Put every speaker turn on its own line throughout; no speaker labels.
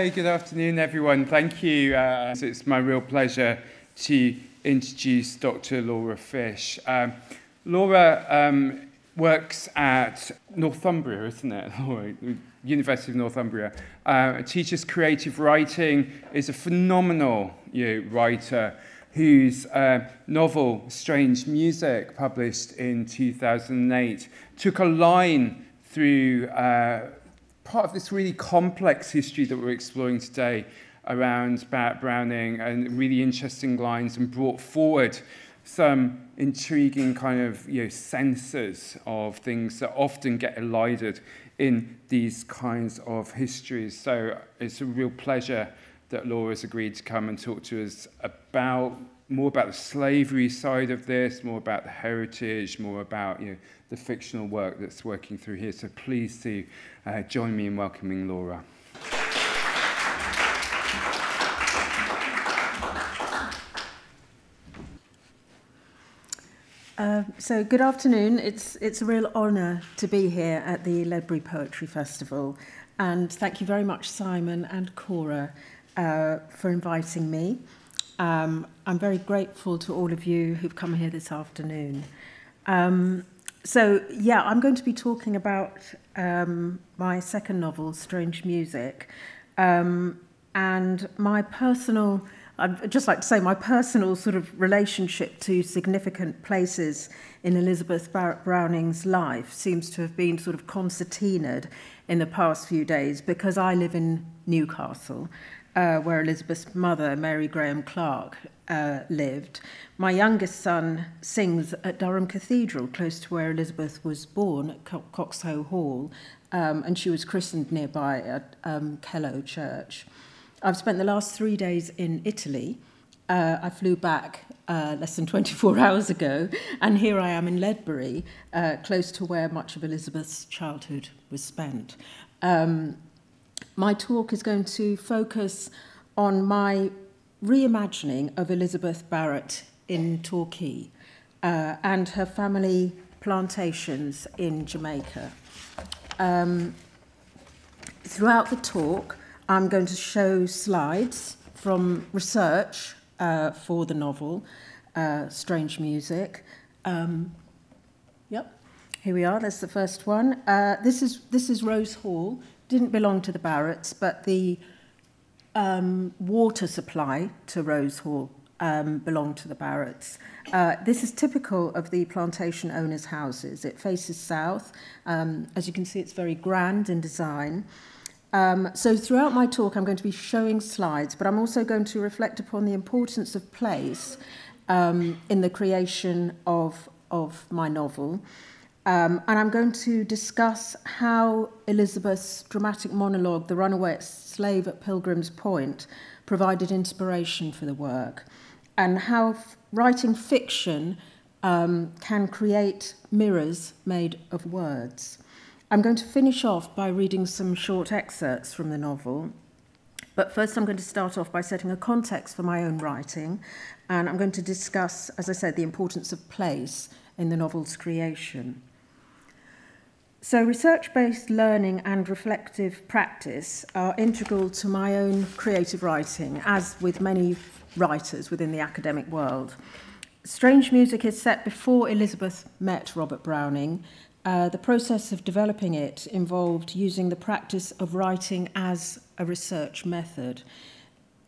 Hey, good afternoon, everyone. Thank you. Uh, it's my real pleasure to introduce Dr. Laura Fish. Um, Laura um, works at Northumbria, isn't it? University of Northumbria. Uh, teaches creative writing, is a phenomenal you know, writer whose uh, novel Strange Music, published in 2008, took a line through uh, part of this really complex history that we're exploring today around Barrett Browning and really interesting lines and brought forward some intriguing kind of you know, senses of things that often get elided in these kinds of histories. So it's a real pleasure that Laura's agreed to come and talk to us about more about the slavery side of this, more about the heritage, more about you know, the fictional work that's working through here. So please do uh, join me in welcoming Laura.
Uh, so good afternoon. It's it's a real honour to be here at the Ledbury Poetry Festival, and thank you very much, Simon and Cora, uh, for inviting me. Um, I'm very grateful to all of you who've come here this afternoon. Um, so, yeah, I'm going to be talking about um, my second novel, Strange Music, um, and my personal, I'd just like to say, my personal sort of relationship to significant places in Elizabeth Barrett Browning's life seems to have been sort of concertinaed in the past few days because I live in Newcastle uh, where Elizabeth's mother, Mary Graham Clarke, uh, lived. My youngest son sings at Durham Cathedral, close to where Elizabeth was born, at Co- Coxhoe Hall, um, and she was christened nearby at um, Kelloe Church. I've spent the last three days in Italy. Uh, I flew back uh, less than 24 hours ago, and here I am in Ledbury, uh, close to where much of Elizabeth's childhood was spent. Um, my talk is going to focus on my reimagining of Elizabeth Barrett in Torquay uh, and her family plantations in Jamaica. Um, throughout the talk, I'm going to show slides from research uh, for the novel, uh, Strange Music. Um, yep, here we are. That's the first one. Uh, this is this is Rose Hall, didn't belong to the Barretts, but the um, water supply to Rose Hall um, belonged to the Barretts. Uh, this is typical of the plantation owners' houses. It faces south. Um, as you can see, it's very grand in design. Um, so throughout my talk, I'm going to be showing slides, but I'm also going to reflect upon the importance of place um, in the creation of, of my novel. Um, and I'm going to discuss how Elizabeth's dramatic monologue, The Runaway Slave at Pilgrim's Point, provided inspiration for the work, and how f- writing fiction um, can create mirrors made of words. I'm going to finish off by reading some short excerpts from the novel. But first, I'm going to start off by setting a context for my own writing, and I'm going to discuss, as I said, the importance of place in the novel's creation. So, research based learning and reflective practice are integral to my own creative writing, as with many writers within the academic world. Strange Music is set before Elizabeth met Robert Browning. Uh, the process of developing it involved using the practice of writing as a research method.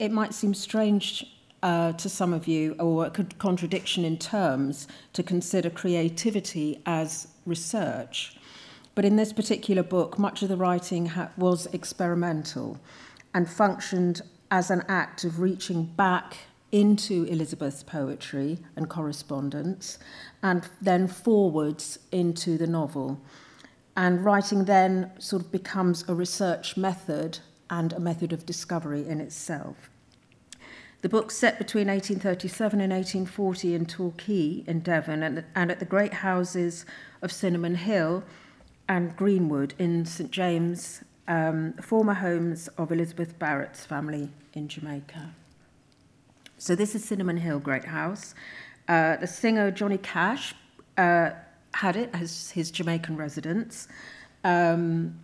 It might seem strange uh, to some of you, or a contradiction in terms, to consider creativity as research. But in this particular book, much of the writing ha- was experimental and functioned as an act of reaching back into Elizabeth's poetry and correspondence and then forwards into the novel. And writing then sort of becomes a research method and a method of discovery in itself. The book's set between 1837 and 1840 in Torquay in Devon and, and at the great houses of Cinnamon Hill and Greenwood in St James, um, former homes of Elizabeth Barrett's family in Jamaica. So this is Cinnamon Hill Great House. Uh, the singer Johnny Cash uh, had it as his Jamaican residence, um,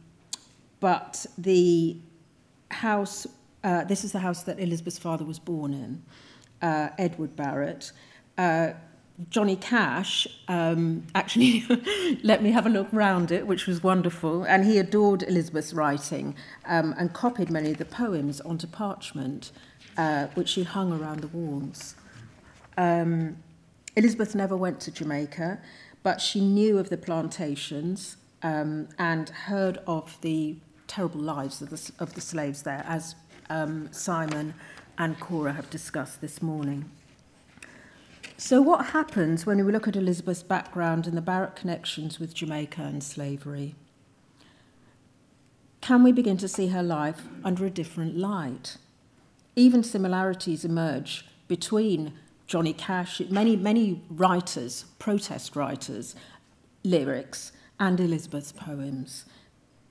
but the house Uh, this is the house that Elizabeth's father was born in, uh, Edward Barrett. Johnny Cash um, actually let me have a look round it, which was wonderful. And he adored Elizabeth's writing um, and copied many of the poems onto parchment, uh, which he hung around the walls. Um, Elizabeth never went to Jamaica, but she knew of the plantations um, and heard of the terrible lives of the, of the slaves there, as um, Simon and Cora have discussed this morning. So, what happens when we look at Elizabeth's background and the Barrett connections with Jamaica and slavery? Can we begin to see her life under a different light? Even similarities emerge between Johnny Cash, many, many writers, protest writers, lyrics, and Elizabeth's poems.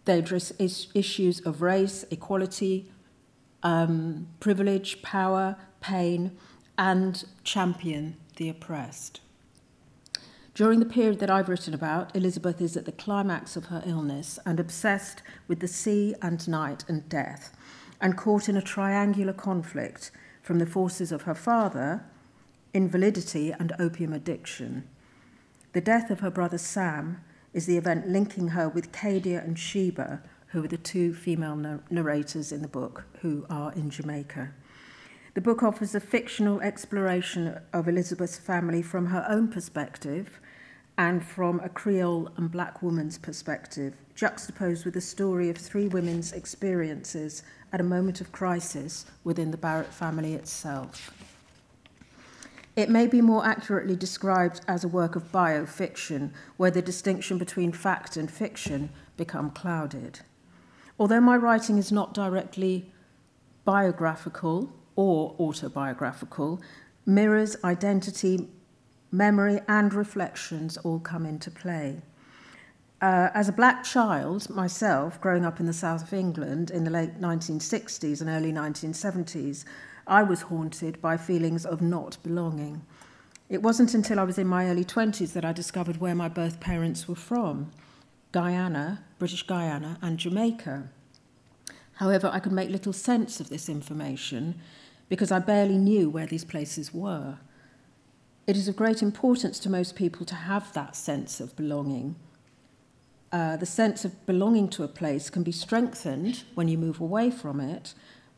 They address is- issues of race, equality, um, privilege, power, pain, and champion the oppressed. During the period that I've written about, Elizabeth is at the climax of her illness and obsessed with the sea and night and death, and caught in a triangular conflict from the forces of her father, invalidity, and opium addiction. The death of her brother Sam is the event linking her with Cadia and Sheba, who are the two female narrators in the book who are in Jamaica. The book offers a fictional exploration of Elizabeth's family from her own perspective and from a Creole and black woman's perspective, juxtaposed with the story of three women's experiences at a moment of crisis within the Barrett family itself. It may be more accurately described as a work of biofiction, where the distinction between fact and fiction become clouded. Although my writing is not directly biographical, or autobiographical, mirrors, identity, memory, and reflections all come into play. Uh, as a black child myself, growing up in the south of England in the late 1960s and early 1970s, I was haunted by feelings of not belonging. It wasn't until I was in my early 20s that I discovered where my birth parents were from Guyana, British Guyana, and Jamaica. However, I could make little sense of this information because I barely knew where these places were. It is of great importance to most people to have that sense of belonging. Uh, the sense of belonging to a place can be strengthened when you move away from it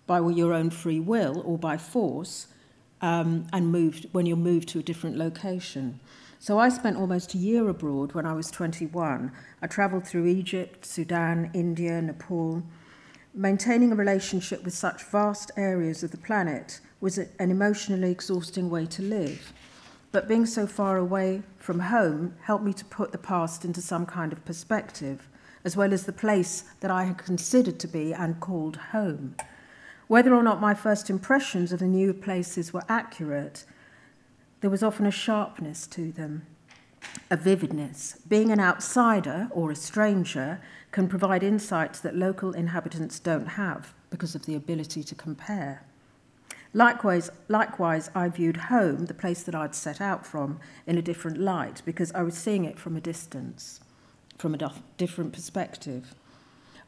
by your own free will or by force, um, and moved when you're moved to a different location. So I spent almost a year abroad when I was 21. I traveled through Egypt, Sudan, India, Nepal, Maintaining a relationship with such vast areas of the planet was an emotionally exhausting way to live. But being so far away from home helped me to put the past into some kind of perspective, as well as the place that I had considered to be and called home. Whether or not my first impressions of the new places were accurate, there was often a sharpness to them, a vividness. Being an outsider or a stranger can provide insights that local inhabitants don't have because of the ability to compare. Likewise, likewise, I viewed home, the place that I'd set out from, in a different light because I was seeing it from a distance, from a different perspective.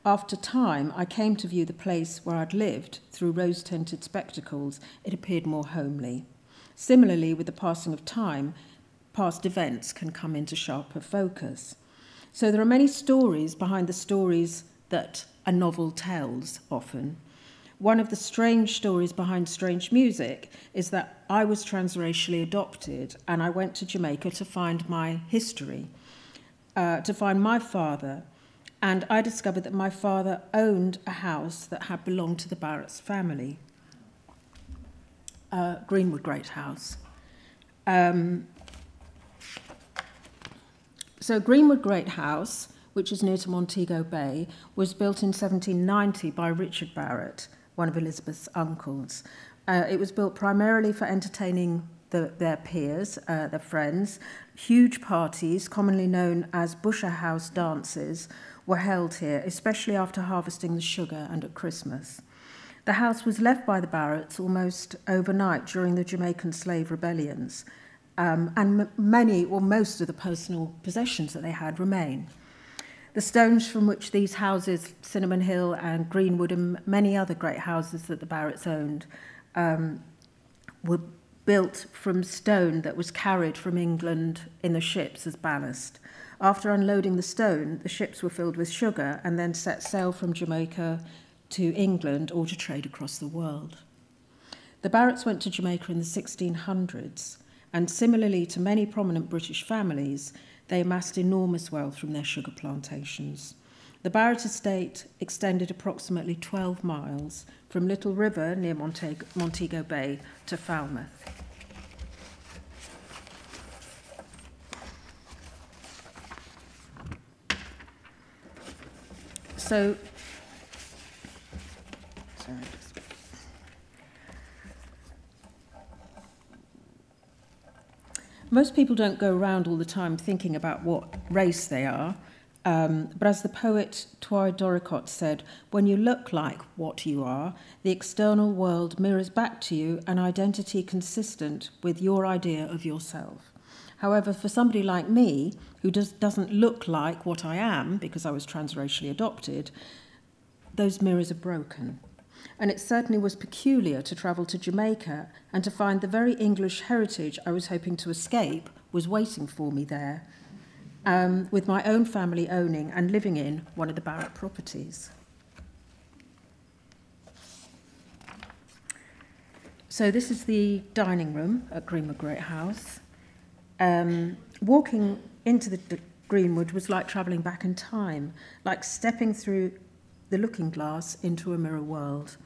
After time, I came to view the place where I'd lived through rose tinted spectacles. It appeared more homely. Similarly, with the passing of time, past events can come into sharper focus. So there are many stories behind the stories that a novel tells often. One of the strange stories behind strange music is that I was transracially adopted and I went to Jamaica to find my history, uh, to find my father. And I discovered that my father owned a house that had belonged to the Barrett's family, uh, Greenwood Great House. Um, so Greenwood Great House, which is near to Montego Bay, was built in 1790 by Richard Barrett, one of Elizabeth's uncles. Uh, it was built primarily for entertaining the, their peers, uh, their friends. Huge parties, commonly known as Busher House dances, were held here, especially after harvesting the sugar and at Christmas. The house was left by the Barretts almost overnight during the Jamaican slave rebellions, um, and m- many or most of the personal possessions that they had remain. The stones from which these houses, Cinnamon Hill and Greenwood, and many other great houses that the Barretts owned, um, were built from stone that was carried from England in the ships as ballast. After unloading the stone, the ships were filled with sugar and then set sail from Jamaica to England or to trade across the world. The Barretts went to Jamaica in the 1600s, and similarly to many prominent British families, they amassed enormous wealth from their sugar plantations. The Barrett estate extended approximately 12 miles from Little River near Montego, Montego Bay to Falmouth. So, sorry, Most people don't go around all the time thinking about what race they are. Um, but as the poet Toi Derricotte said, when you look like what you are, the external world mirrors back to you an identity consistent with your idea of yourself. However, for somebody like me, who does, doesn't look like what I am because I was transracially adopted, those mirrors are broken. And it certainly was peculiar to travel to Jamaica and to find the very English heritage I was hoping to escape was waiting for me there, um, with my own family owning and living in one of the Barrett properties. So, this is the dining room at Greenwood Great House. Um, walking into the, the Greenwood was like travelling back in time, like stepping through the looking glass into a mirror world.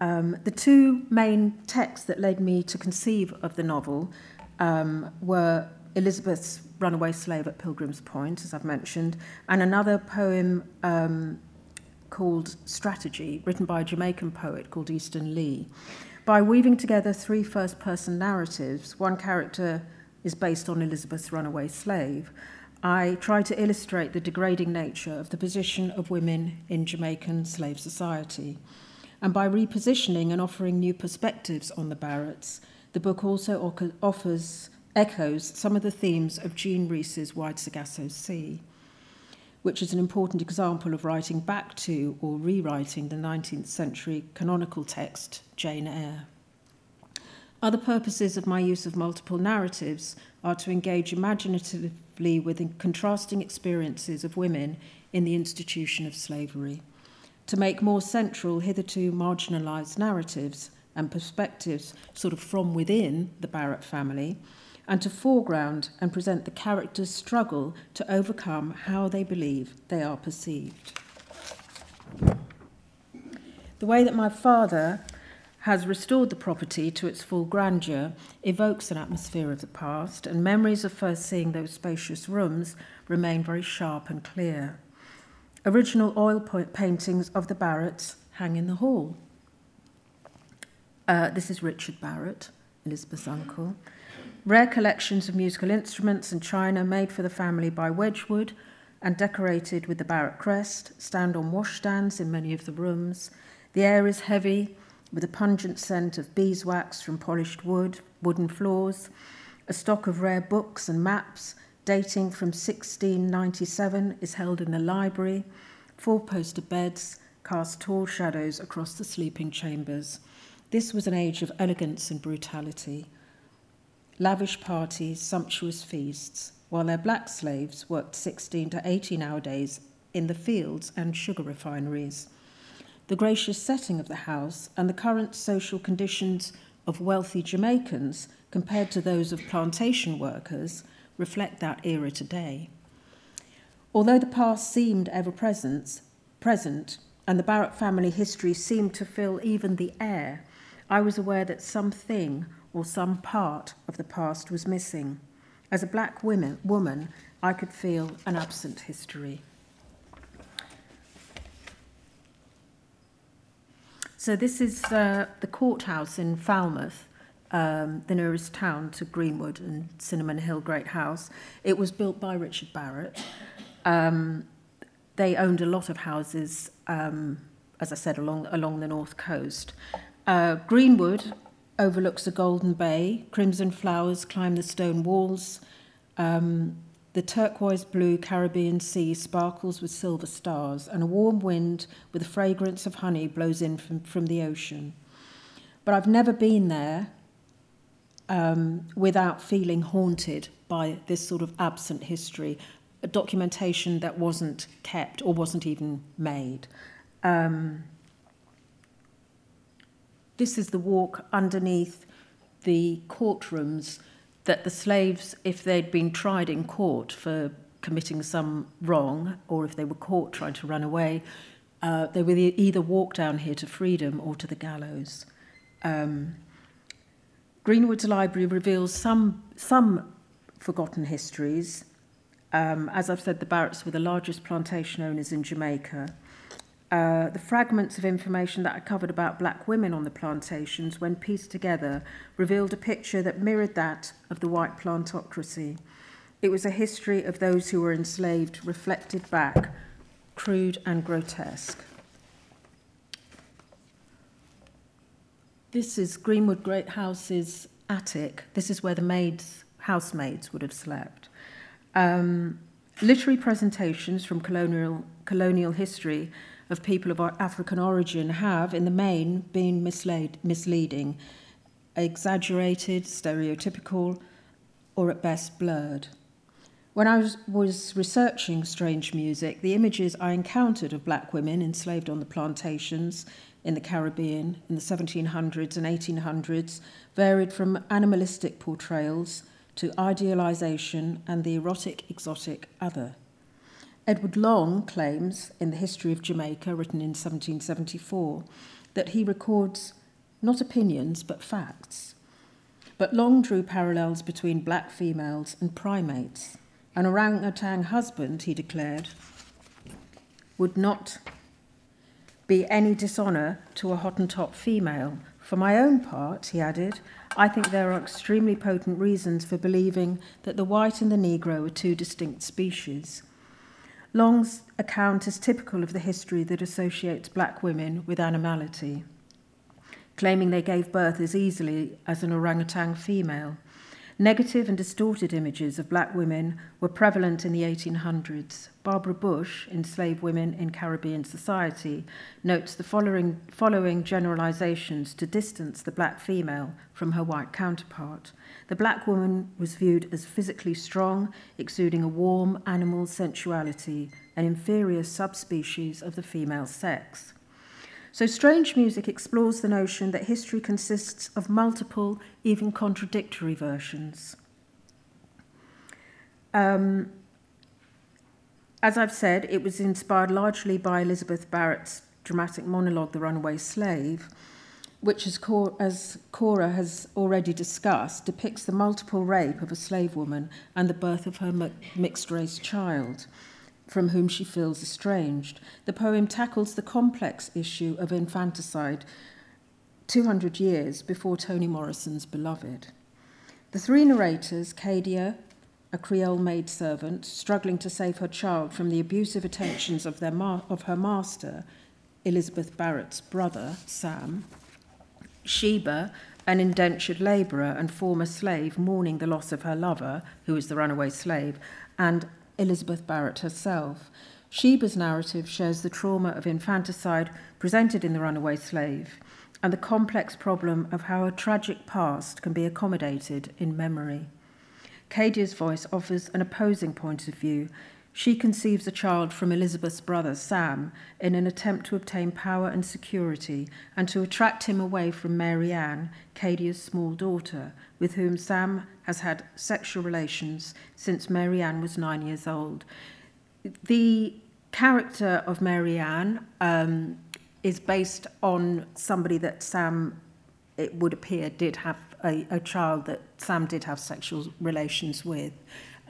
Um, the two main texts that led me to conceive of the novel um, were Elizabeth's Runaway Slave at Pilgrim's Point, as I've mentioned, and another poem um, called Strategy, written by a Jamaican poet called Easton Lee. By weaving together three first person narratives, one character is based on Elizabeth's runaway slave. I try to illustrate the degrading nature of the position of women in Jamaican slave society. And by repositioning and offering new perspectives on the Barretts, the book also offers echoes some of the themes of Jean Rhys's Wide Sargasso Sea, which is an important example of writing back to or rewriting the 19th century canonical text Jane Eyre. Other purposes of my use of multiple narratives are to engage imaginatively with contrasting experiences of women in the institution of slavery to make more central hitherto marginalised narratives and perspectives sort of from within the Barrett family, and to foreground and present the characters' struggle to overcome how they believe they are perceived. The way that my father has restored the property to its full grandeur evokes an atmosphere of the past, and memories of first seeing those spacious rooms remain very sharp and clear. Original oil paintings of the Barretts hang in the hall. Uh, this is Richard Barrett, Elizabeth's uncle. Rare collections of musical instruments and china made for the family by Wedgwood and decorated with the Barrett crest stand on washstands in many of the rooms. The air is heavy with a pungent scent of beeswax from polished wood, wooden floors. A stock of rare books and maps dating from 1697, is held in the library. Four poster beds cast tall shadows across the sleeping chambers. This was an age of elegance and brutality. Lavish parties, sumptuous feasts, while their black slaves worked 16 to 18 hour days in the fields and sugar refineries. The gracious setting of the house and the current social conditions of wealthy Jamaicans compared to those of plantation workers reflect that era today. Although the past seemed ever present, present and the Barrett family history seemed to fill even the air, I was aware that something or some part of the past was missing. As a black woman, woman I could feel an absent history. So, this is uh, the courthouse in Falmouth, um, the nearest town to Greenwood and Cinnamon Hill Great House. It was built by Richard Barrett. Um, they owned a lot of houses, um, as I said, along, along the north coast. Uh, Greenwood overlooks the Golden Bay. Crimson flowers climb the stone walls. Um, the turquoise blue Caribbean sea sparkles with silver stars, and a warm wind with the fragrance of honey blows in from, from the ocean. But I've never been there um, without feeling haunted by this sort of absent history, a documentation that wasn't kept or wasn't even made. Um, this is the walk underneath the courtrooms that the slaves, if they'd been tried in court for committing some wrong, or if they were caught trying to run away, uh, they would either walk down here to freedom or to the gallows. Um, Greenwood's library reveals some, some forgotten histories. Um, as I've said, the Barretts were the largest plantation owners in Jamaica. Uh, the fragments of information that I covered about black women on the plantations, when pieced together, revealed a picture that mirrored that of the white plantocracy. It was a history of those who were enslaved, reflected back, crude and grotesque. This is Greenwood Great House's attic. This is where the maids, housemaids would have slept. Um, literary presentations from colonial, colonial history of people of African origin have, in the main, been misled, misleading, exaggerated, stereotypical, or at best blurred. When I was, was researching strange music, the images I encountered of black women enslaved on the plantations in the Caribbean in the 1700s and 1800s varied from animalistic portrayals to idealization and the erotic, exotic other. Edward Long claims in The History of Jamaica, written in 1774, that he records not opinions but facts. But Long drew parallels between black females and primates. An orangutan husband, he declared, would not be any dishonour to a Hottentot female. For my own part, he added, I think there are extremely potent reasons for believing that the white and the Negro are two distinct species. Long's account is typical of the history that associates black women with animality, claiming they gave birth as easily as an orangutan female. Negative and distorted images of black women were prevalent in the 1800s. Barbara Bush, Enslaved Women in Caribbean Society, notes the following, following generalizations to distance the black female from her white counterpart. The black woman was viewed as physically strong, exuding a warm animal sensuality, an inferior subspecies of the female sex. So, strange music explores the notion that history consists of multiple, even contradictory versions. Um, as I've said, it was inspired largely by Elizabeth Barrett's dramatic monologue, The Runaway Slave, which, as, Cor- as Cora has already discussed, depicts the multiple rape of a slave woman and the birth of her mi- mixed race child, from whom she feels estranged. The poem tackles the complex issue of infanticide 200 years before Toni Morrison's Beloved. The three narrators, Cadia, a Creole maidservant, struggling to save her child from the abusive attentions of, their ma- of her master, Elizabeth Barrett's brother, Sam, Sheba, an indentured labourer and former slave mourning the loss of her lover, who is the runaway slave, and Elizabeth Barrett herself. Sheba's narrative shares the trauma of infanticide presented in The Runaway Slave and the complex problem of how a tragic past can be accommodated in memory. Cadia's voice offers an opposing point of view, she conceives a child from Elizabeth's brother, Sam, in an attempt to obtain power and security and to attract him away from Mary Ann, Cadia's small daughter, with whom Sam has had sexual relations since Mary Ann was nine years old. The character of Mary Ann um, is based on somebody that Sam, it would appear, did have a, a child that Sam did have sexual relations with.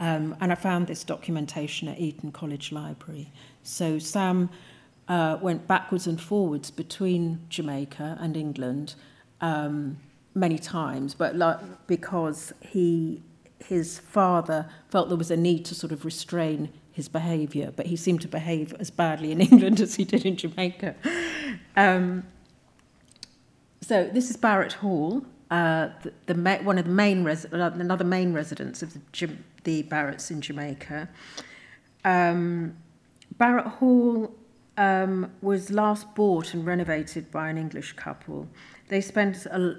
Um, and I found this documentation at Eton College Library. So Sam uh, went backwards and forwards between Jamaica and England um, many times, but like, because he, his father felt there was a need to sort of restrain his behaviour, but he seemed to behave as badly in England as he did in Jamaica. Um, so this is Barrett Hall, uh, the, the, one of the main res- another main residence of the, the Barretts in Jamaica. Um, Barrett Hall um, was last bought and renovated by an English couple. They spent a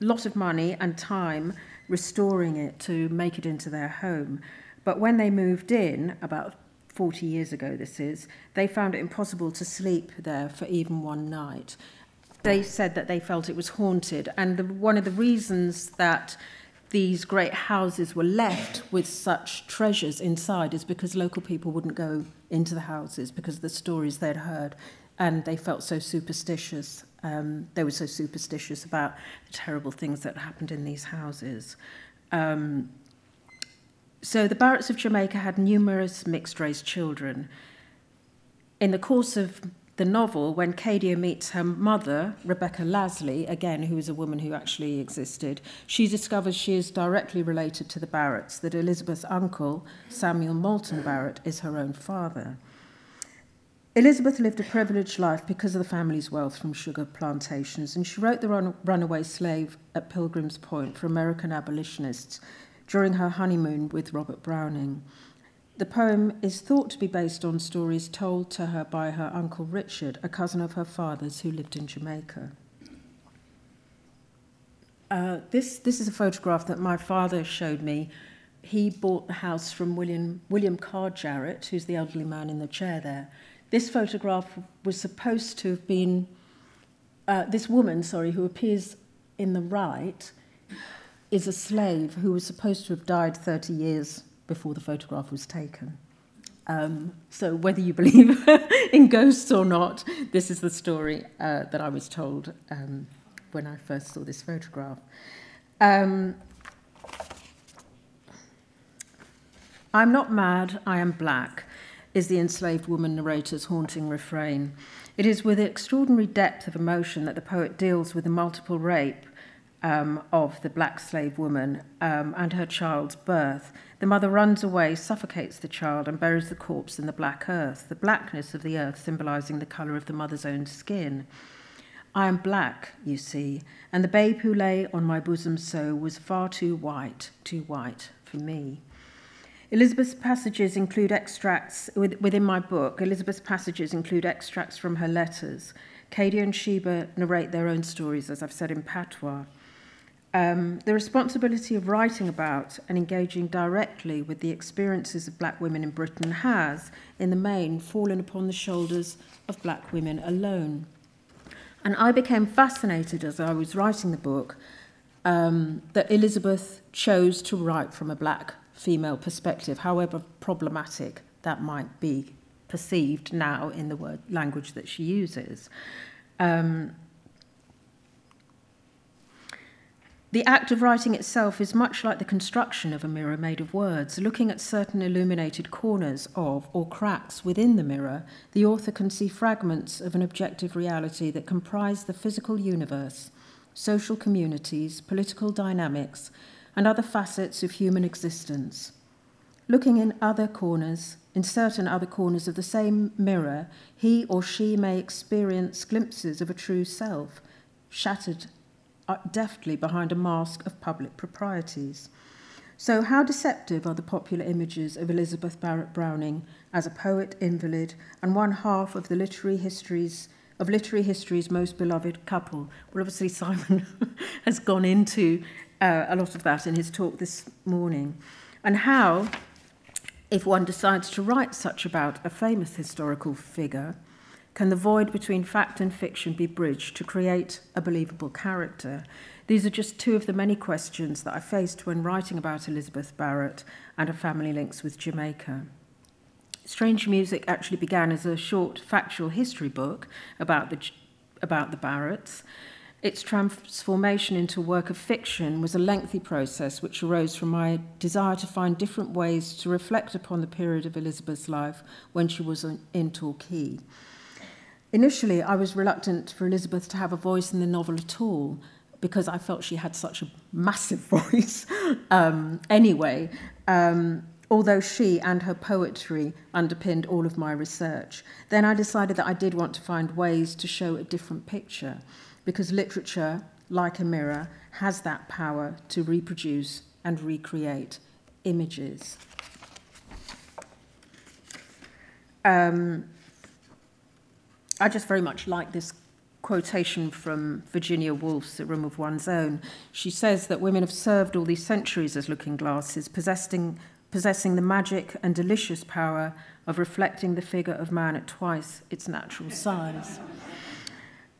lot of money and time restoring it to make it into their home. But when they moved in, about 40 years ago this is, they found it impossible to sleep there for even one night. They said that they felt it was haunted, and the, one of the reasons that these great houses were left with such treasures inside is because local people wouldn't go into the houses because of the stories they'd heard, and they felt so superstitious. Um, they were so superstitious about the terrible things that happened in these houses. Um, so the Barretts of Jamaica had numerous mixed race children. In the course of the novel, when Cadia meets her mother, Rebecca Lasley, again, who is a woman who actually existed, she discovers she is directly related to the Barretts, that Elizabeth's uncle, Samuel Moulton Barrett, is her own father. Elizabeth lived a privileged life because of the family's wealth from sugar plantations, and she wrote The Run- Runaway Slave at Pilgrim's Point for American abolitionists during her honeymoon with Robert Browning. The poem is thought to be based on stories told to her by her uncle Richard, a cousin of her father's who lived in Jamaica. Uh, this, this is a photograph that my father showed me. He bought the house from William, William Carr Jarrett, who's the elderly man in the chair there. This photograph was supposed to have been, uh, this woman, sorry, who appears in the right, is a slave who was supposed to have died 30 years before the photograph was taken. Um, so, whether you believe in ghosts or not, this is the story uh, that I was told um, when I first saw this photograph. Um, I'm not mad, I am black, is the enslaved woman narrator's haunting refrain. It is with extraordinary depth of emotion that the poet deals with the multiple rape um, of the black slave woman um, and her child's birth. The mother runs away, suffocates the child, and buries the corpse in the black earth, the blackness of the earth symbolizing the color of the mother's own skin. I am black, you see, and the babe who lay on my bosom so was far too white, too white for me. Elizabeth's passages include extracts within my book. Elizabeth's passages include extracts from her letters. Cadia and Sheba narrate their own stories, as I've said in patois. Um, the responsibility of writing about and engaging directly with the experiences of black women in Britain has, in the main, fallen upon the shoulders of black women alone. And I became fascinated as I was writing the book um, that Elizabeth chose to write from a black female perspective, however problematic that might be perceived now in the word language that she uses. Um, The act of writing itself is much like the construction of a mirror made of words. Looking at certain illuminated corners of or cracks within the mirror, the author can see fragments of an objective reality that comprise the physical universe, social communities, political dynamics, and other facets of human existence. Looking in other corners, in certain other corners of the same mirror, he or she may experience glimpses of a true self, shattered deftly behind a mask of public proprieties. So, how deceptive are the popular images of Elizabeth Barrett Browning as a poet invalid and one half of the literary histories of literary history's most beloved couple? Well, obviously, Simon has gone into uh, a lot of that in his talk this morning. And how, if one decides to write such about a famous historical figure, can the void between fact and fiction be bridged to create a believable character? These are just two of the many questions that I faced when writing about Elizabeth Barrett and her family links with Jamaica. Strange Music actually began as a short factual history book about the, about the Barretts. Its transformation into a work of fiction was a lengthy process which arose from my desire to find different ways to reflect upon the period of Elizabeth's life when she was in Torquay. Initially, I was reluctant for Elizabeth to have a voice in the novel at all because I felt she had such a massive voice um, anyway, um, although she and her poetry underpinned all of my research. Then I decided that I did want to find ways to show a different picture because literature like a mirror, has that power to reproduce and recreate images. Um, I just very much like this quotation from Virginia Woolf's The Room of One's Own. She says that women have served all these centuries as looking glasses, possessing, possessing the magic and delicious power of reflecting the figure of man at twice its natural size.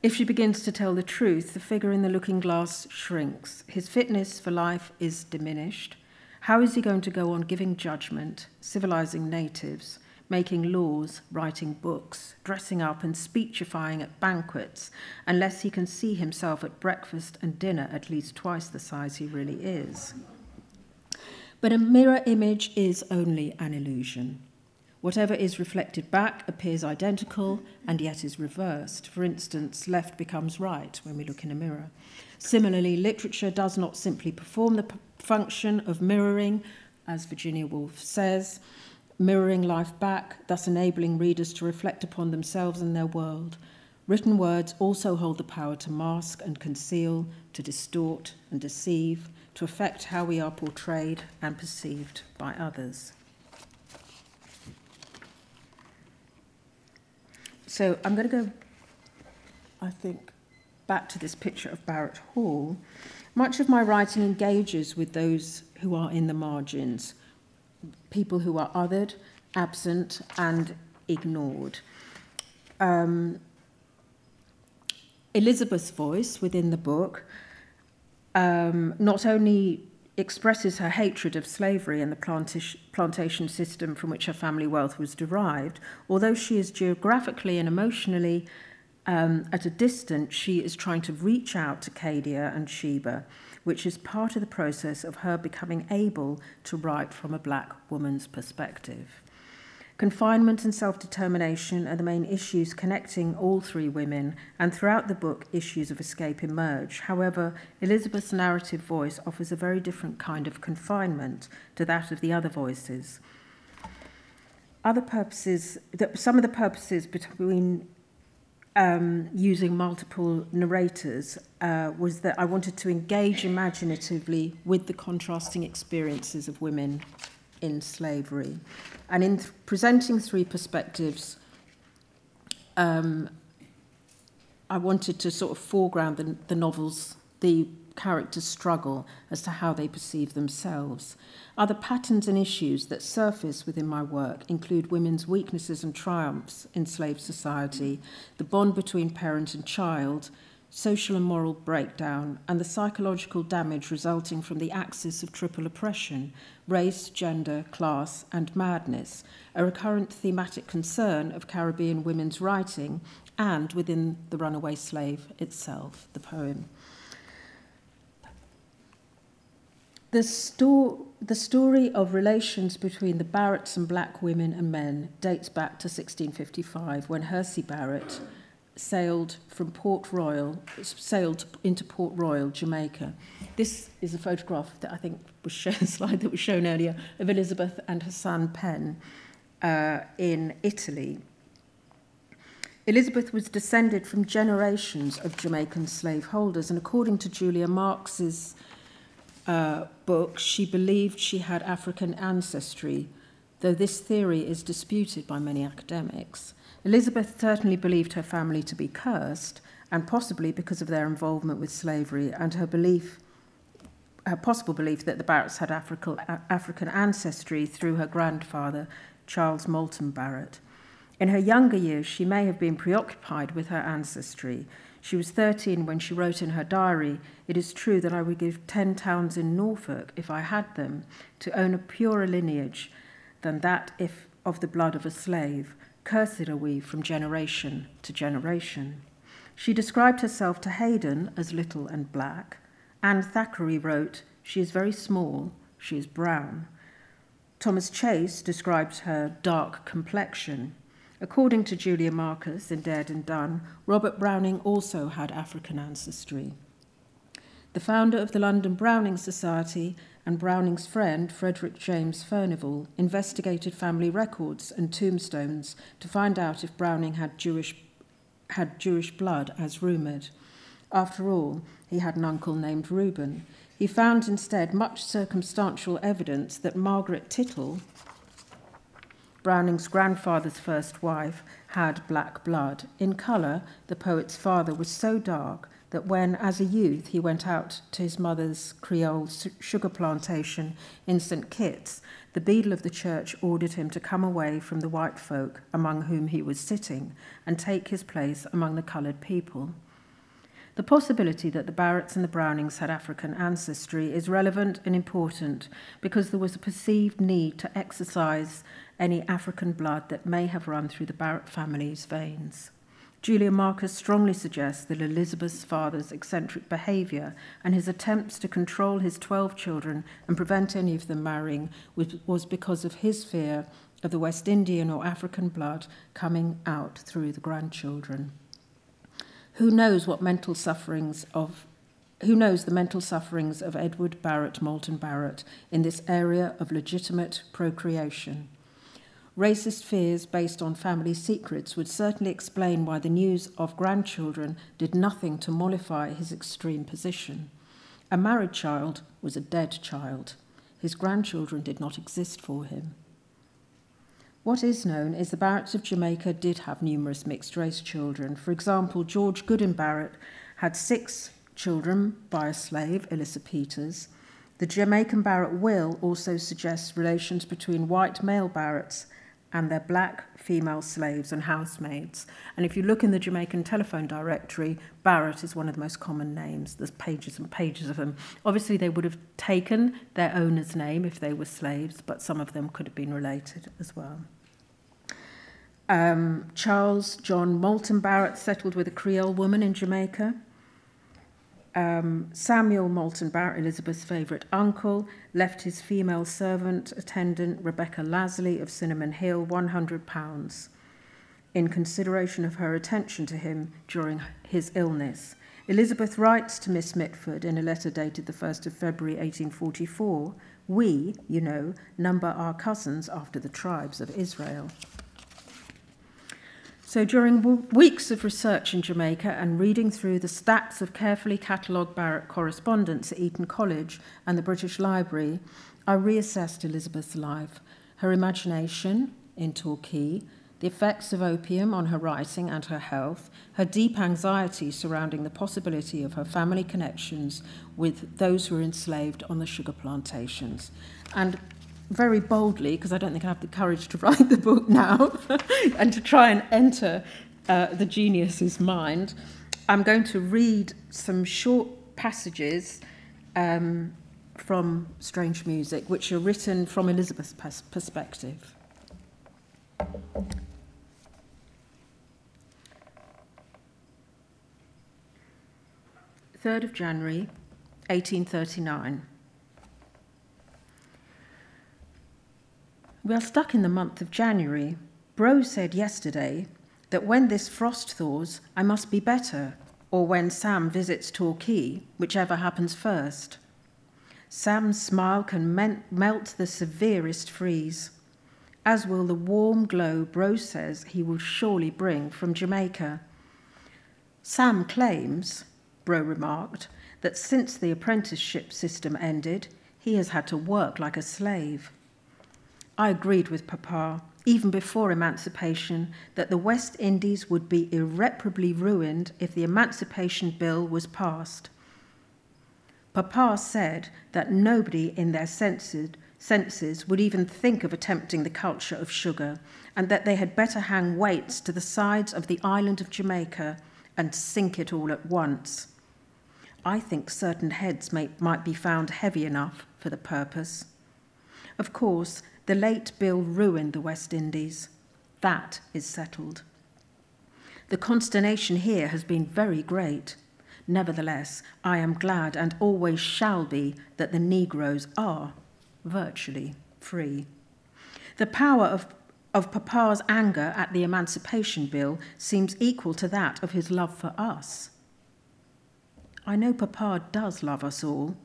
If she begins to tell the truth, the figure in the looking glass shrinks. His fitness for life is diminished. How is he going to go on giving judgment, civilizing natives, making laws, writing books, dressing up and speechifying at banquets, unless he can see himself at breakfast and dinner at least twice the size he really is. But a mirror image is only an illusion. Whatever is reflected back appears identical and yet is reversed. For instance, left becomes right when we look in a mirror. Similarly, literature does not simply perform the function of mirroring, as Virginia Woolf says, mirroring life back, thus enabling readers to reflect upon themselves and their world. Written words also hold the power to mask and conceal, to distort and deceive, to affect how we are portrayed and perceived by others. So I'm going to go, I think, back to this picture of Barrett Hall. Much of my writing engages with those who are in the margins people who are othered, absent, and ignored. Um, Elizabeth's voice within the book um, not only expresses her hatred of slavery and the plantation, system from which her family wealth was derived, although she is geographically and emotionally um, at a distance, she is trying to reach out to Cadia and Sheba which is part of the process of her becoming able to write from a black woman's perspective. Confinement and self determination are the main issues connecting all three women, and throughout the book, issues of escape emerge. However, Elizabeth's narrative voice offers a very different kind of confinement to that of the other voices. Other purposes, some of the purposes between um, using multiple narrators uh, was that I wanted to engage imaginatively with the contrasting experiences of women in slavery. And in th- presenting three perspectives, um, I wanted to sort of foreground the, the novel's, the characters struggle as to how they perceive themselves. Other patterns and issues that surface within my work include women's weaknesses and triumphs in slave society, the bond between parent and child, social and moral breakdown, and the psychological damage resulting from the axis of triple oppression race, gender, class, and madness, a recurrent thematic concern of Caribbean women's writing and within The Runaway Slave itself, the poem. The, sto- the story of relations between the Barretts and black women and men dates back to 1655 when Hersey Barrett sailed from Port Royal, sailed into Port Royal, Jamaica. This is a photograph that I think was shown, a slide that was shown earlier of Elizabeth and her son Pen uh, in Italy. Elizabeth was descended from generations of Jamaican slaveholders, and according to Julia Markus's uh, book, she believed she had African ancestry, though this theory is disputed by many academics. Elizabeth certainly believed her family to be cursed, and possibly because of their involvement with slavery and her belief, her possible belief that the Barretts had African ancestry through her grandfather, Charles Moulton Barrett. In her younger years, she may have been preoccupied with her ancestry, she was 13 when she wrote in her diary, It is true that I would give 10 towns in Norfolk, if I had them, to own a purer lineage than that if of the blood of a slave. Cursed are we from generation to generation. She described herself to Haydon as little and black. Anne Thackeray wrote, She is very small, she is brown. Thomas Chase describes her dark complexion. According to Julia Markus in Dared and Done, Robert Browning also had African ancestry. The founder of the London Browning Society and Browning's friend, Frederick James Furnivall, investigated family records and tombstones to find out if Browning had Jewish, had Jewish blood, as rumoured. After all, he had an uncle named Reuben. He found instead much circumstantial evidence that Margaret Tittle, Browning's grandfather's first wife, had black blood. In colour, the poet's father was so dark that when, as a youth, he went out to his mother's Creole sugar plantation in St. Kitts, the beadle of the church ordered him to come away from the white folk among whom he was sitting and take his place among the coloured people. The possibility that the Barretts and the Brownings had African ancestry is relevant and important because there was a perceived need to exorcise any African blood that may have run through the Barrett family's veins. Julia Markus strongly suggests that Elizabeth's father's eccentric behaviour and his attempts to control his 12 children and prevent any of them marrying was because of his fear of the West Indian or African blood coming out through the grandchildren. Who knows what mental sufferings of who knows the mental sufferings of Edward Barrett Moulton Barrett in this area of legitimate procreation? Racist fears based on family secrets would certainly explain why the news of grandchildren did nothing to mollify his extreme position. A married child was a dead child. His grandchildren did not exist for him. What is known is the Barretts of Jamaica did have numerous mixed race children. For example, George Goodin Barrett had six children by a slave, Elissa Peters. The Jamaican Barrett will also suggests relations between white male Barretts and their black female slaves and housemaids. And if you look in the Jamaican telephone directory, Barrett is one of the most common names. There's pages and pages of them. Obviously, they would have taken their owner's name if they were slaves, but some of them could have been related as well. Um, Charles John Moulton Barrett settled with a Creole woman in Jamaica. Um, Samuel Moulton Barrett, Elizabeth's favourite uncle, left his female servant attendant, Rebecca Lasley of Cinnamon Hill, £100 in consideration of her attention to him during his illness. Elizabeth writes to Miss Mitford in a letter dated the 1st of February 1844 We, you know, number our cousins after the tribes of Israel. So, during w- weeks of research in Jamaica and reading through the stacks of carefully catalogued Barrett correspondence at Eton College and the British Library, I reassessed Elizabeth's life, her imagination in Torquay, the effects of opium on her writing and her health, her deep anxiety surrounding the possibility of her family connections with those who were enslaved on the sugar plantations, and very boldly, because I don't think I have the courage to write the book now and to try and enter uh, the genius's mind, I'm going to read some short passages um, from Strange Music, which are written from Elizabeth's pers- perspective. 3rd of January, 1839. We are stuck in the month of January. Bro said yesterday that when this frost thaws, I must be better, or when Sam visits Torquay, whichever happens first. Sam's smile can melt the severest freeze, as will the warm glow Bro says he will surely bring from Jamaica. Sam claims, Bro remarked, that since the apprenticeship system ended, he has had to work like a slave. I agreed with Papa, even before emancipation, that the West Indies would be irreparably ruined if the Emancipation Bill was passed. Papa said that nobody in their senses, senses would even think of attempting the culture of sugar, and that they had better hang weights to the sides of the island of Jamaica and sink it all at once. I think certain heads may, might be found heavy enough for the purpose. Of course, the late bill ruined the West Indies. That is settled. The consternation here has been very great. Nevertheless, I am glad and always shall be that the Negroes are virtually free. The power of, of Papa's anger at the Emancipation Bill seems equal to that of his love for us. I know Papa does love us all,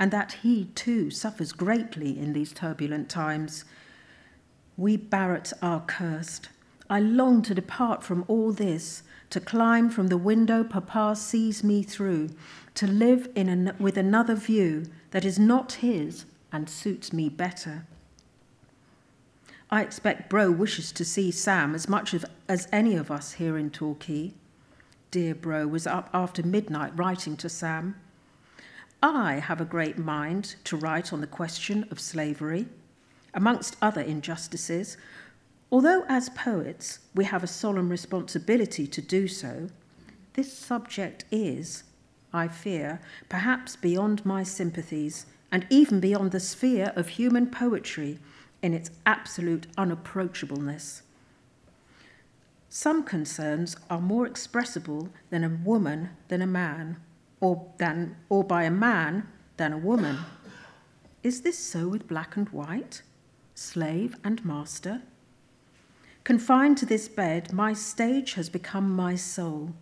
and that he too suffers greatly in these turbulent times. We Barretts are cursed. I long to depart from all this, to climb from the window Papa sees me through, to live in an, with another view that is not his and suits me better. I expect Bro wishes to see Sam as much of, as any of us here in Torquay. Dear Bro was up after midnight writing to Sam. I have a great mind to write on the question of slavery, amongst other injustices, although as poets we have a solemn responsibility to do so. This subject is, I fear, perhaps beyond my sympathies and even beyond the sphere of human poetry in its absolute unapproachableness. Some concerns are more expressible than a woman than a man, or, than, or by a man than a woman. Is this so with black and white, slave and master? Confined to this bed, my stage has become my soul.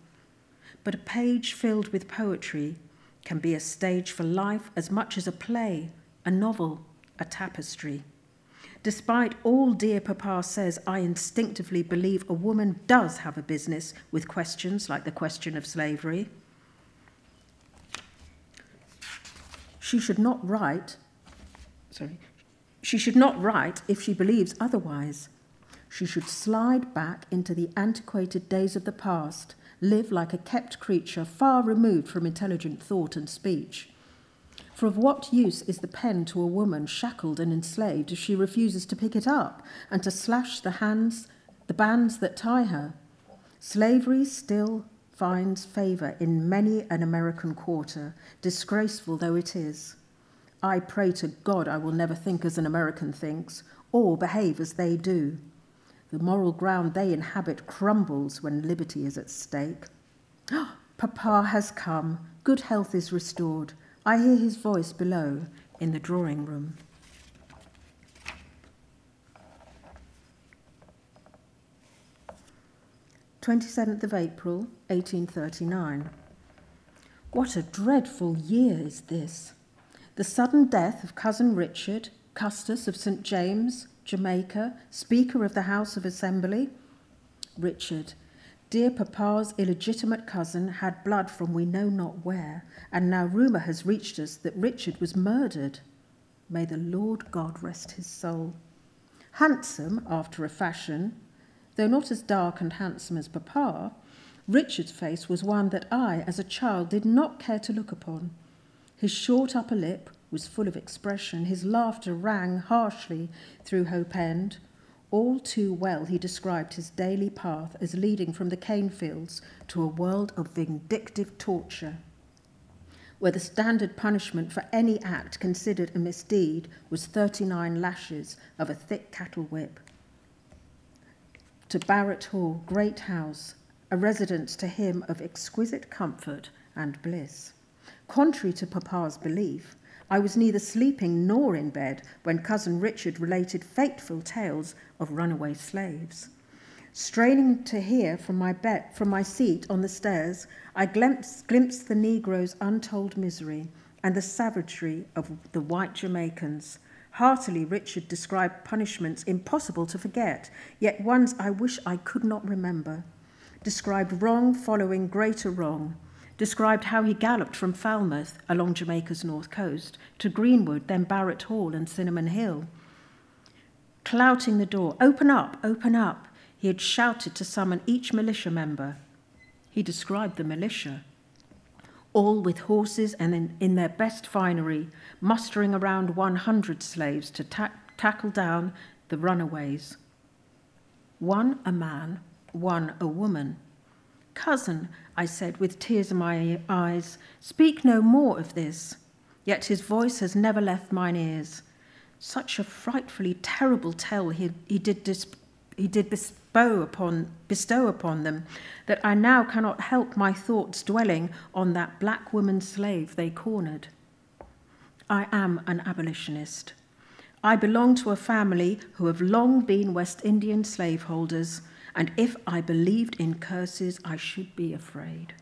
But a page filled with poetry can be a stage for life as much as a play, a novel, a tapestry. Despite all dear Papa says, I instinctively believe a woman does have a business with questions like the question of slavery. She should not write, sorry, she should not write if she believes otherwise. She should slide back into the antiquated days of the past, live like a kept creature far removed from intelligent thought and speech. For of what use is the pen to a woman shackled and enslaved if she refuses to pick it up and to slash the hands, the bands that tie her? Slavery still finds favour in many an American quarter, disgraceful though it is. I pray to God I will never think as an American thinks, or behave as they do. The moral ground they inhabit crumbles when liberty is at stake. Papa has come, good health is restored. I hear his voice below in the drawing room. Twenty seventh of April, eighteen thirty nine. What a dreadful year is this! The sudden death of cousin Richard, Custos of St James, Jamaica, Speaker of the House of Assembly. Richard, Dear Papa's illegitimate cousin had blood from we know not where, and now rumour has reached us that Richard was murdered. May the Lord God rest his soul. Handsome, after a fashion, though not as dark and handsome as Papa, Richard's face was one that I, as a child, did not care to look upon. His short upper lip was full of expression. His laughter rang harshly through Hope End. All too well, he described his daily path as leading from the cane fields to a world of vindictive torture, where the standard punishment for any act considered a misdeed was 39 lashes of a thick cattle whip. To Barrett Hall, great house, a residence to him of exquisite comfort and bliss. Contrary to Papa's belief, I was neither sleeping nor in bed when cousin Richard related fateful tales of runaway slaves. Straining to hear from my bed, from my seat on the stairs, I glimpsed, glimpsed the Negroes' untold misery and the savagery of the white Jamaicans. Heartily, Richard described punishments impossible to forget, yet ones I wish I could not remember. Described wrong following greater wrong described how he galloped from Falmouth along Jamaica's north coast to Greenwood, then Barrett Hall and Cinnamon Hill. Clouting the door, open up, open up, he had shouted to summon each militia member. He described the militia, all with horses and in, in their best finery, mustering around 100 slaves to ta- tackle down the runaways. One a man, one a woman. Cousin, I said with tears in my eyes, speak no more of this. Yet his voice has never left mine ears. Such a frightfully terrible tale he, he, did, he did bestow upon, bestow upon them that I now cannot help my thoughts dwelling on that black woman slave they cornered. I am an abolitionist. I belong to a family who have long been West Indian slaveholders and if I believed in curses, I should be afraid.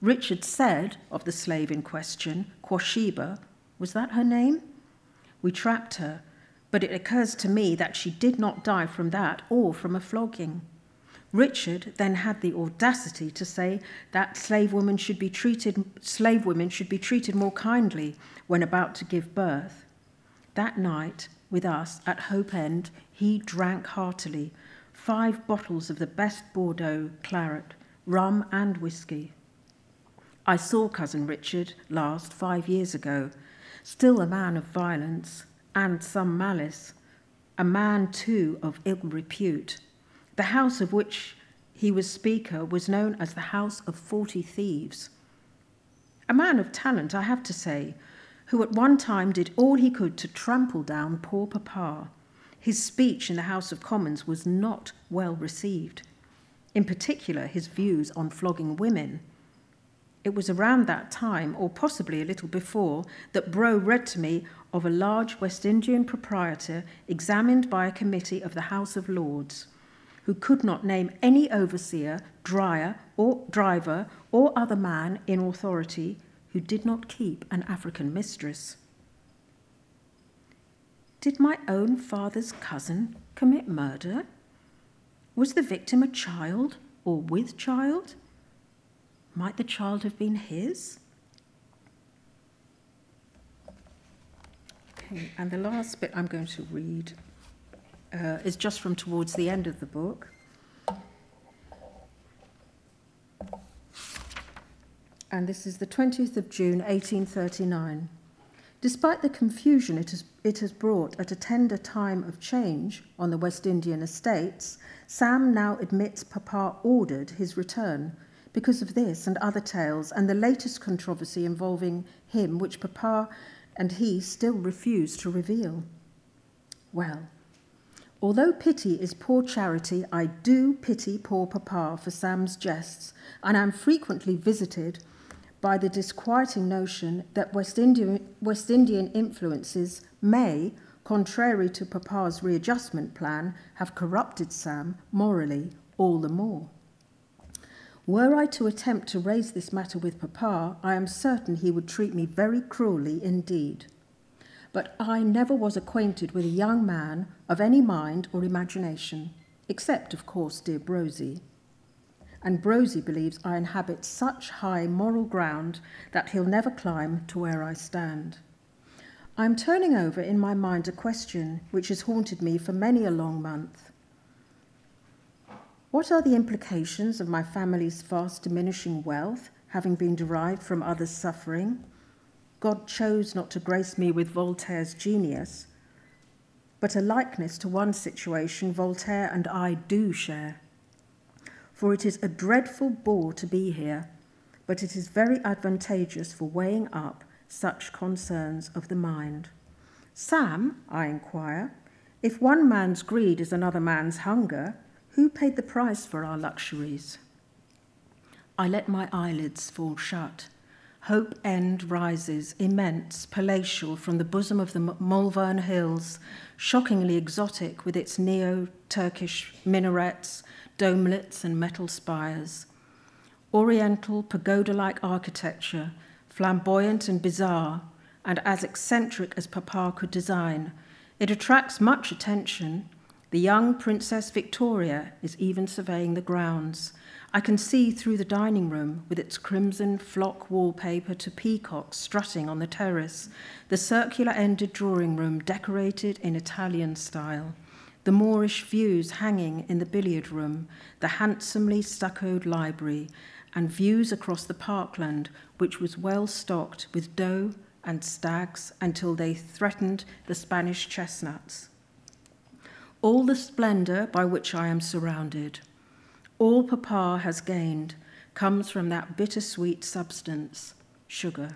Richard said of the slave in question, Quasheba, was that her name? We trapped her, but it occurs to me that she did not die from that or from a flogging. Richard then had the audacity to say that slave women should be treated slave women should be treated more kindly when about to give birth. That night, with us at Hope End, he drank heartily five bottles of the best Bordeaux claret, rum and whisky. I saw cousin Richard last five years ago, still a man of violence and some malice, a man too of ill repute. The house of which he was speaker was known as the House of Forty Thieves. A man of talent, I have to say, who at one time did all he could to trample down poor papa. His speech in the House of Commons was not well received, in particular, his views on flogging women. It was around that time, or possibly a little before, that Bro read to me of a large West Indian proprietor examined by a committee of the House of Lords, who could not name any overseer, dryer, or driver, or other man in authority who did not keep an African mistress. Did my own father's cousin commit murder? Was the victim a child or with child? Might the child have been his? Okay, and the last bit I'm going to read uh, is just from towards the end of the book. And this is the 20th of June, 1839. Despite the confusion it has, it has brought at a tender time of change on the West Indian estates, Sam now admits Papa ordered his return because of this and other tales and the latest controversy involving him, which Papa and he still refuse to reveal. Well, although pity is poor charity, I do pity poor Papa for Sam's jests, and am frequently visited by the disquieting notion that West Indian, West Indian influences may, contrary to Papa's readjustment plan, have corrupted Sam morally all the more. Were I to attempt to raise this matter with Papa, I am certain he would treat me very cruelly indeed. But I never was acquainted with a young man of any mind or imagination, except, of course, dear Brosie. And Brosie believes I inhabit such high moral ground that he'll never climb to where I stand. I'm turning over in my mind a question which has haunted me for many a long month. What are the implications of my family's fast diminishing wealth, having been derived from others' suffering? God chose not to grace me with Voltaire's genius, but a likeness to one situation Voltaire and I do share. For it is a dreadful bore to be here, but it is very advantageous for weighing up such concerns of the mind. Sam, I inquire, if one man's greed is another man's hunger, who paid the price for our luxuries? I let my eyelids fall shut. Hope End rises, immense, palatial, from the bosom of the Malvern Hills, shockingly exotic with its neo Turkish minarets, domelets, and metal spires. Oriental, pagoda like architecture, flamboyant and bizarre, and as eccentric as Papa could design, it attracts much attention the young Princess Victoria is even surveying the grounds. I can see through the dining room, with its crimson flock wallpaper to peacocks strutting on the terrace, the circular ended drawing room decorated in Italian style, the Moorish views hanging in the billiard room, the handsomely stuccoed library, and views across the parkland, which was well stocked with doe and stags until they threatened the Spanish chestnuts. All the splendour by which I am surrounded, all Papa has gained, comes from that bittersweet substance, sugar.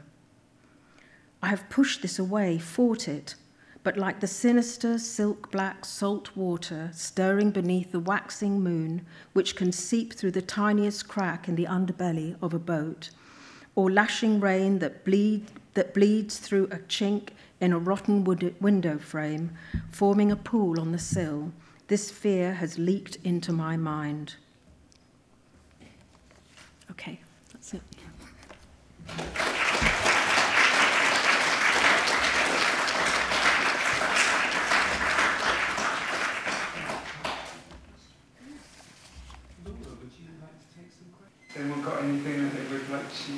I have pushed this away, fought it, but like the sinister silk black salt water stirring beneath the waxing moon, which can seep through the tiniest crack in the underbelly of a boat, or lashing rain that, bleed, that bleeds through a chink in a rotten wood window frame, forming a pool on the sill, this fear has leaked into my mind. Okay, that's it. Anyone got anything that they would like to?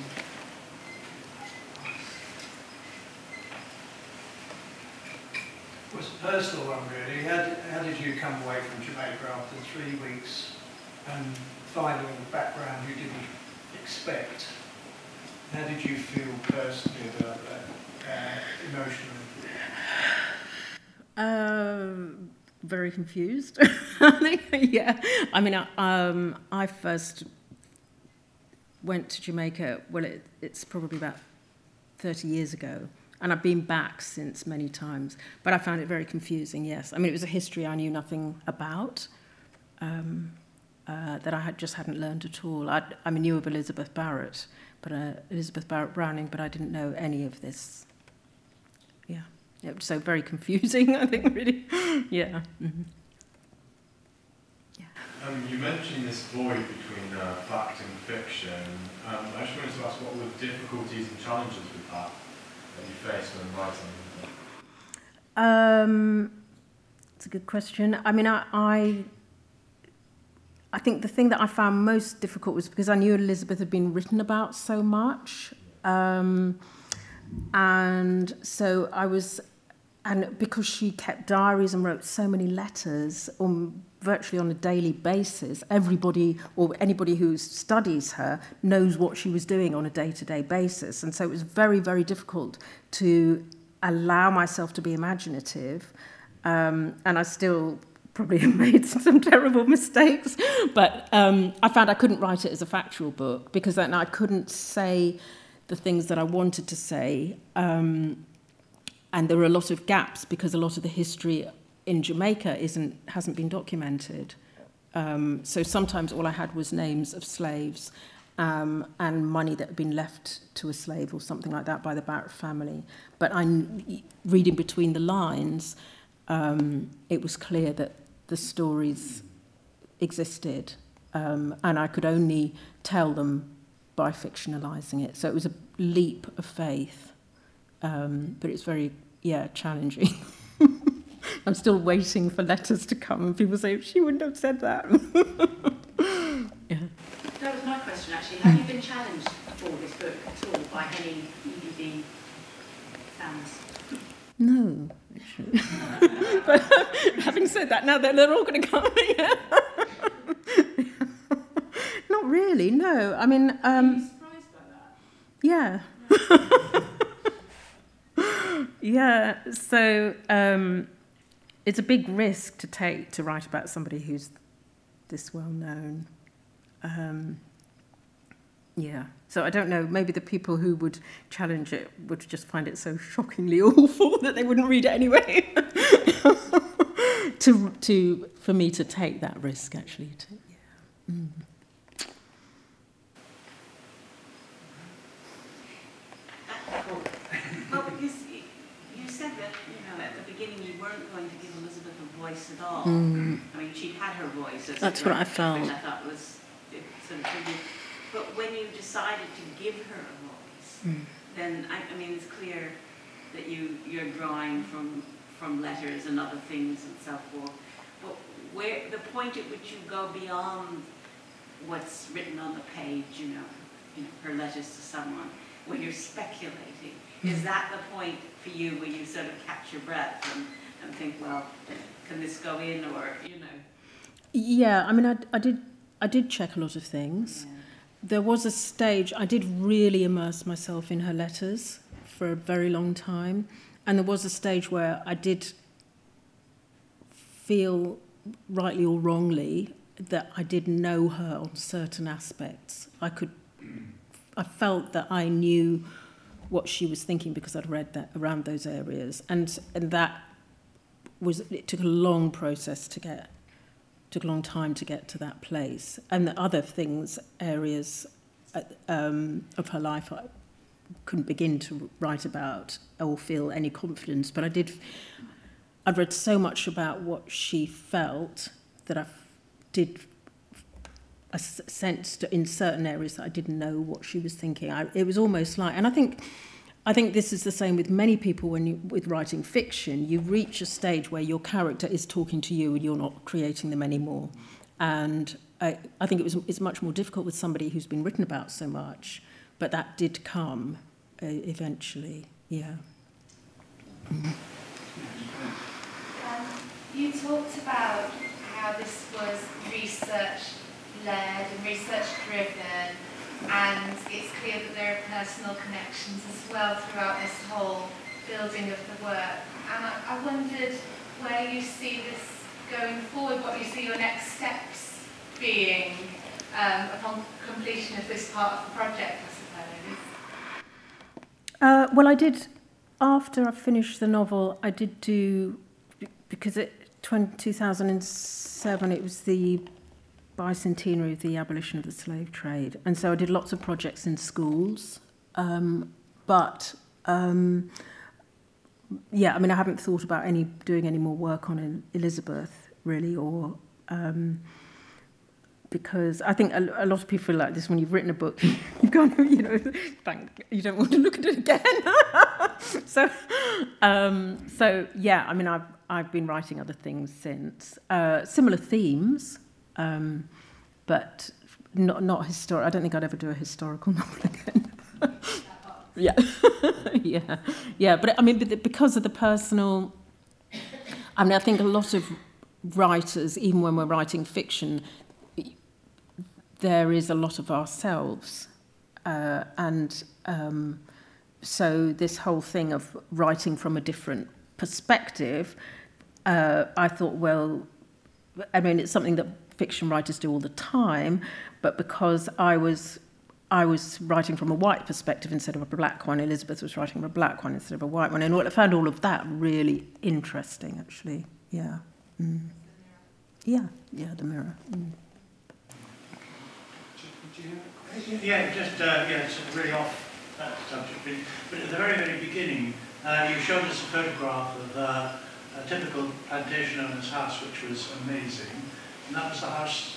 Was a personal one, really. How how did you come away from Jamaica after three weeks and find all the background you didn't expect? How did you feel personally about that, uh, emotionally?
Um, very confused. yeah, I mean, I, um, I first went to Jamaica. Well, it, it's probably about 30 years ago, and I've been back since many times. But I found it very confusing. Yes, I mean, it was a history I knew nothing about. Um, uh, that I had just hadn't learned at all. I'd, I mean, knew of Elizabeth Barrett, but uh, Elizabeth Barrett Browning, but I didn't know any of this. Yeah, yeah so very confusing. I think really. yeah. Mm-hmm.
yeah. Um, you mentioned this void between uh, fact and fiction. Um, I just wanted to ask what were the difficulties and challenges with that that you faced when writing?
Um, it's a good question. I mean, I, I I think the thing that I found most difficult was because I knew Elizabeth had been written about so much. Um, and so I was, and because she kept diaries and wrote so many letters on virtually on a daily basis, everybody or anybody who studies her knows what she was doing on a day to day basis. And so it was very, very difficult to allow myself to be imaginative. Um, and I still probably have made some terrible mistakes, but um, I found I couldn't write it as a factual book because then I couldn't say the things that I wanted to say. Um, and there were a lot of gaps because a lot of the history in Jamaica isn't, hasn't been documented. Um, so sometimes all I had was names of slaves um, and money that had been left to a slave or something like that by the Barrett family. But I'm reading between the lines, um, it was clear that the stories existed, um, and I could only tell them by fictionalizing it. So it was a leap of faith, um, but it's very, yeah, challenging. I'm still waiting for letters to come, and people say, she wouldn't have said that.
yeah. That was my question, actually. Have you been challenged for this book at all by any EBB fans?
No, actually. but having said that, now they're, they're all going to come. Yeah. Not really, no. I mean, um, yeah. yeah, so um, it's a big risk to take to write about somebody who's this well known. Um, yeah. So I don't know, maybe the people who would challenge it would just find it so shockingly awful that they wouldn't read it anyway. to, to, for me to take that risk, actually. To, yeah. Mm.
Well, because you said that, you know, at the beginning you weren't going to give Elizabeth a voice at all. Mm. I mean, she'd had her voice.
That's what I felt.
I thought was sort of but when you decided to give her a voice, mm. then I, I, mean, it's clear that you you're drawing from from letters and other things and so forth. But where the point at which you go beyond what's written on the page, you know, you know her letters to someone, where you're speculating, mm. is that the point for you where you sort of catch your breath and, and think, well, can this go in or you know?
Yeah, I mean, I, I did I did check a lot of things. Yeah there was a stage, I did really immerse myself in her letters for a very long time. And there was a stage where I did feel, rightly or wrongly, that I did know her on certain aspects. I could, I felt that I knew what she was thinking because I'd read that around those areas. And, and that was, it took a long process to get took a long time to get to that place. And the other things, areas uh, um, of her life, I couldn't begin to write about or feel any confidence. But I did. I'd read so much about what she felt that I did. I sensed in certain areas that I didn't know what she was thinking. I, it was almost like, and I think I think this is the same with many people when you with writing fiction. You reach a stage where your character is talking to you and you're not creating them anymore. And I, I think it was it's much more difficult with somebody who's been written about so much, but that did come uh, eventually. Yeah.
You talked about how this was research led and research driven, and it's clear that there are personal connections as well throughout this whole building of the work. And I, I wondered where you see this going forward, what you see your next steps being um, upon completion of this part of the project, I suppose.
Uh, well, I did, after I finished the novel, I did do, because it, 2007, it was the bicentenary of the abolition of the slave trade. And so I did lots of projects in schools. Um, but um, yeah, I mean, I haven't thought about any doing any more work on Elizabeth really, or um, because I think a, a lot of people like this when you've written a book, you've gone, you know, you don't want to look at it again. so, um, so yeah, I mean, I've I've been writing other things since, uh, similar themes, um, but not not historic. I don't think I'd ever do a historical novel again. yeah, yeah, yeah. But I mean, because of the personal, I mean, I think a lot of writers, even when we're writing fiction, there is a lot of ourselves, uh, and um, so this whole thing of writing from a different perspective, uh, I thought, well, I mean, it's something that fiction writers do all the time, but because I was I was writing from a white perspective instead of a black one. Elizabeth was writing from a black one instead of a white one. And I found all of that really interesting, actually. Yeah. Mm. Yeah, yeah, the mirror. Mm.
Yeah, just uh, yeah, it's really off that subject. But at the very, very beginning, uh, you showed us a photograph of uh, a typical plantation owner's house, which was amazing. And that was the house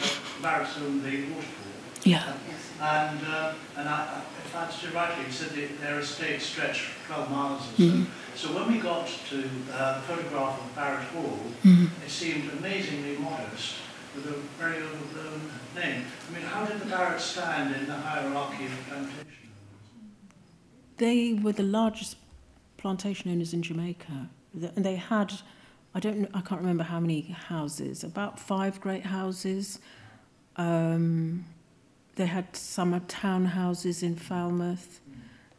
that Barrett's owned the waterfall.
Yeah.
And, uh, and I, if I understood rightly, you said that their estate stretched 12 miles or so. Mm-hmm. So when we got to uh, the photograph of Barrett Hall, mm-hmm. it seemed amazingly modest with a very overblown name. I mean, how did the Barretts stand in the hierarchy of plantation
They were the largest plantation owners in Jamaica. And they had, I don't, I can't remember how many houses, about five great houses. Um, they had summer townhouses in Falmouth.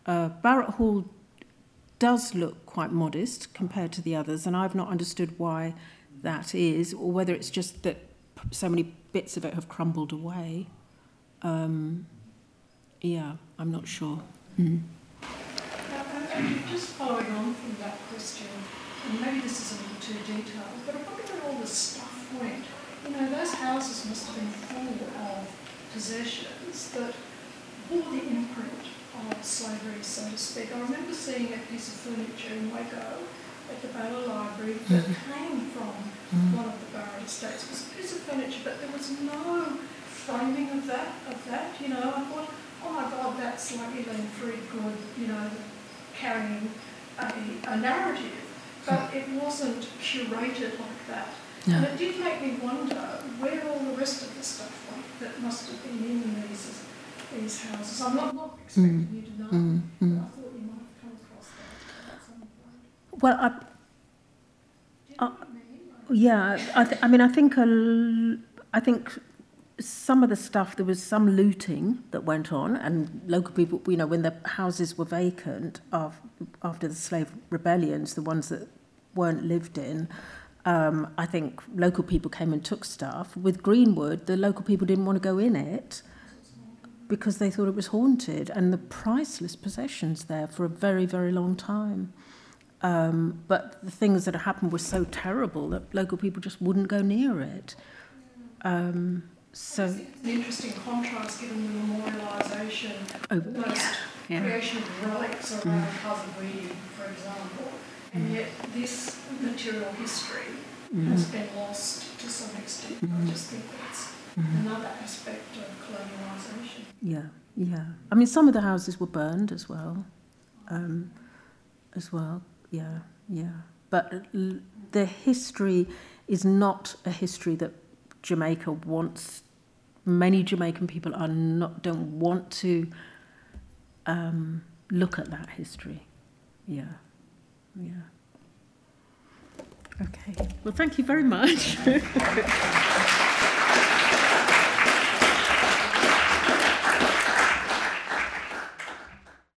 Uh, Barrett Hall does look quite modest compared to the others, and I've not understood why that is, or whether it's just that so many bits of it have crumbled away. Um, yeah, I'm not sure. Mm.
just following on from that question, and maybe this is a little too detailed, but I wonder where all the stuff went. You know, those houses must have been full of possessions that bore the imprint of slavery, so to speak. I remember seeing a piece of furniture in Waco at the Baylor Library that mm-hmm. came from mm-hmm. one of the Barrett estates. It was a piece of furniture, but there was no framing of that. Of that, you know, I thought, oh my God, that's like Elaine Freedgood, you know, carrying a, a narrative, but it wasn't curated like that. No. And it did make me wonder where all the rest of the stuff went that must have been in these, these houses. I'm not, not expecting mm. you to know, mm. but mm. I thought you might have come across that at some point.
Well, I, yeah, I, th- I mean, I think a, I think some of the stuff there was some looting that went on, and local people, you know, when the houses were vacant after, the slave rebellions, the ones that weren't lived in, um, I think local people came and took stuff. With Greenwood, the local people didn't want to go in it because they thought it was haunted, and the priceless possessions there for a very, very long time. Um, but the things that happened were so terrible that local people just wouldn't go near it. Um, so
it's an interesting contrast given the memorialisation, oh, yeah, yeah. creation of relics around mm. Cousin Reedy, for example and yet this material history mm. has been lost to some extent. Mm. I mm-hmm. just think that's mm. another aspect of colonialisation.
Yeah, yeah. I mean, some of the houses were burned as well, um, as well. Yeah, yeah. But l- the history is not a history that Jamaica wants. Many Jamaican people are not don't want to um, look at that history. Yeah. Yeah. Okay. Well, thank you very much.